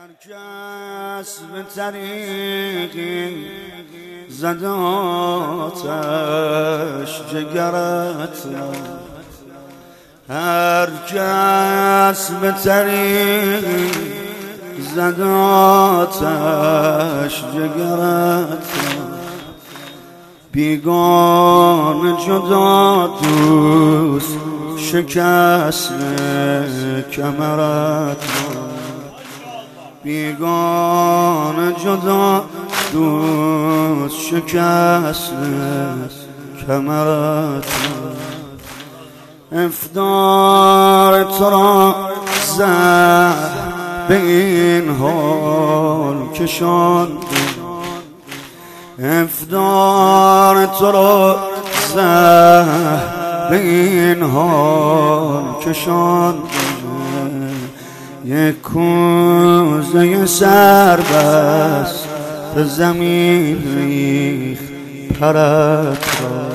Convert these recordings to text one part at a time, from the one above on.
هر کس به طریقی زد آتش جگرت هر کس به طریقی زد آتش جگرت بیگان جدا دوست شکست کمرت بیگان جدا دوست شکست کمرت. افدار تو را زه به این حال کشان. افدار تو را زه به این حال کشان. یک کوزه سر بست به زمین ریخ پرت را.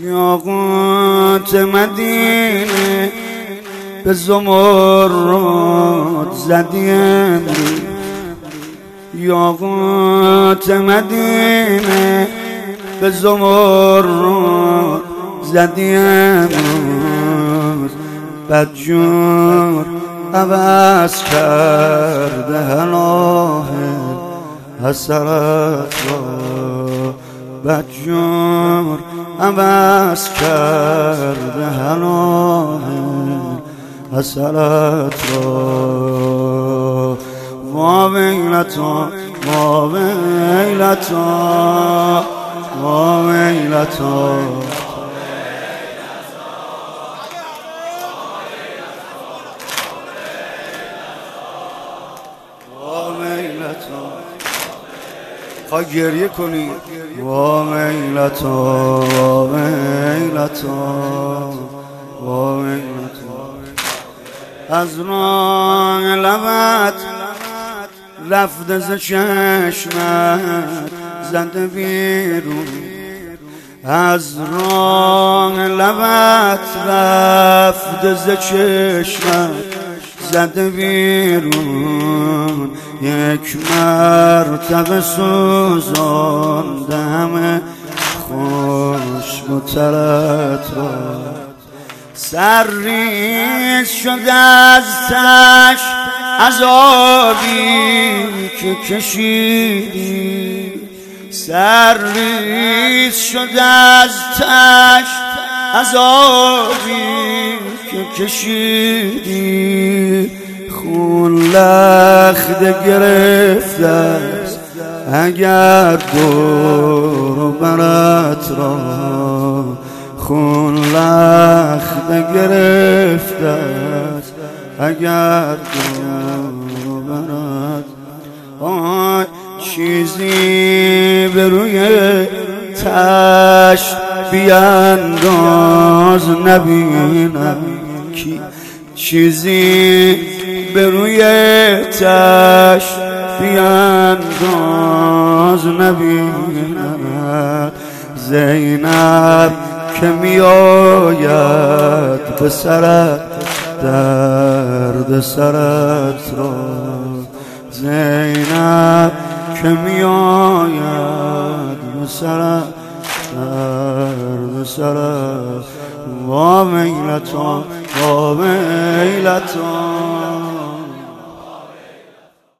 یاقوت مدینه به زمرد زدیم. یاقوت مدینه به زمرد زدیم. بدجور عوض کرده هناه حسرت را. بدجور عوض کرده هناه حسرت را. ما ویلتا ما ویلتا ما ویلتا خواه گریه کنی. وا میلتا وا میلتا وا میلتا از راه لبت رفت ز چشمت زده بیرون. از راه لبت رفت ز چشمت زده بیرون. یک مرتبه سوزانده همه خوش ترت را. سرریز شده از تش عذابی که کشیدی. سرریز شده از تش عذابی که کشیدی خون لخت گرفته است اگر دور برت را خون لخت گرفته است اگر دور برت آی چیزی به روی تشت بیانداز نبینم. کی چیزی به روی تش بیانداز نبینم زینب که میآید به سرت درد سرت را. زینب که میآید به سرت درد سرت وا میلتا وا میلتا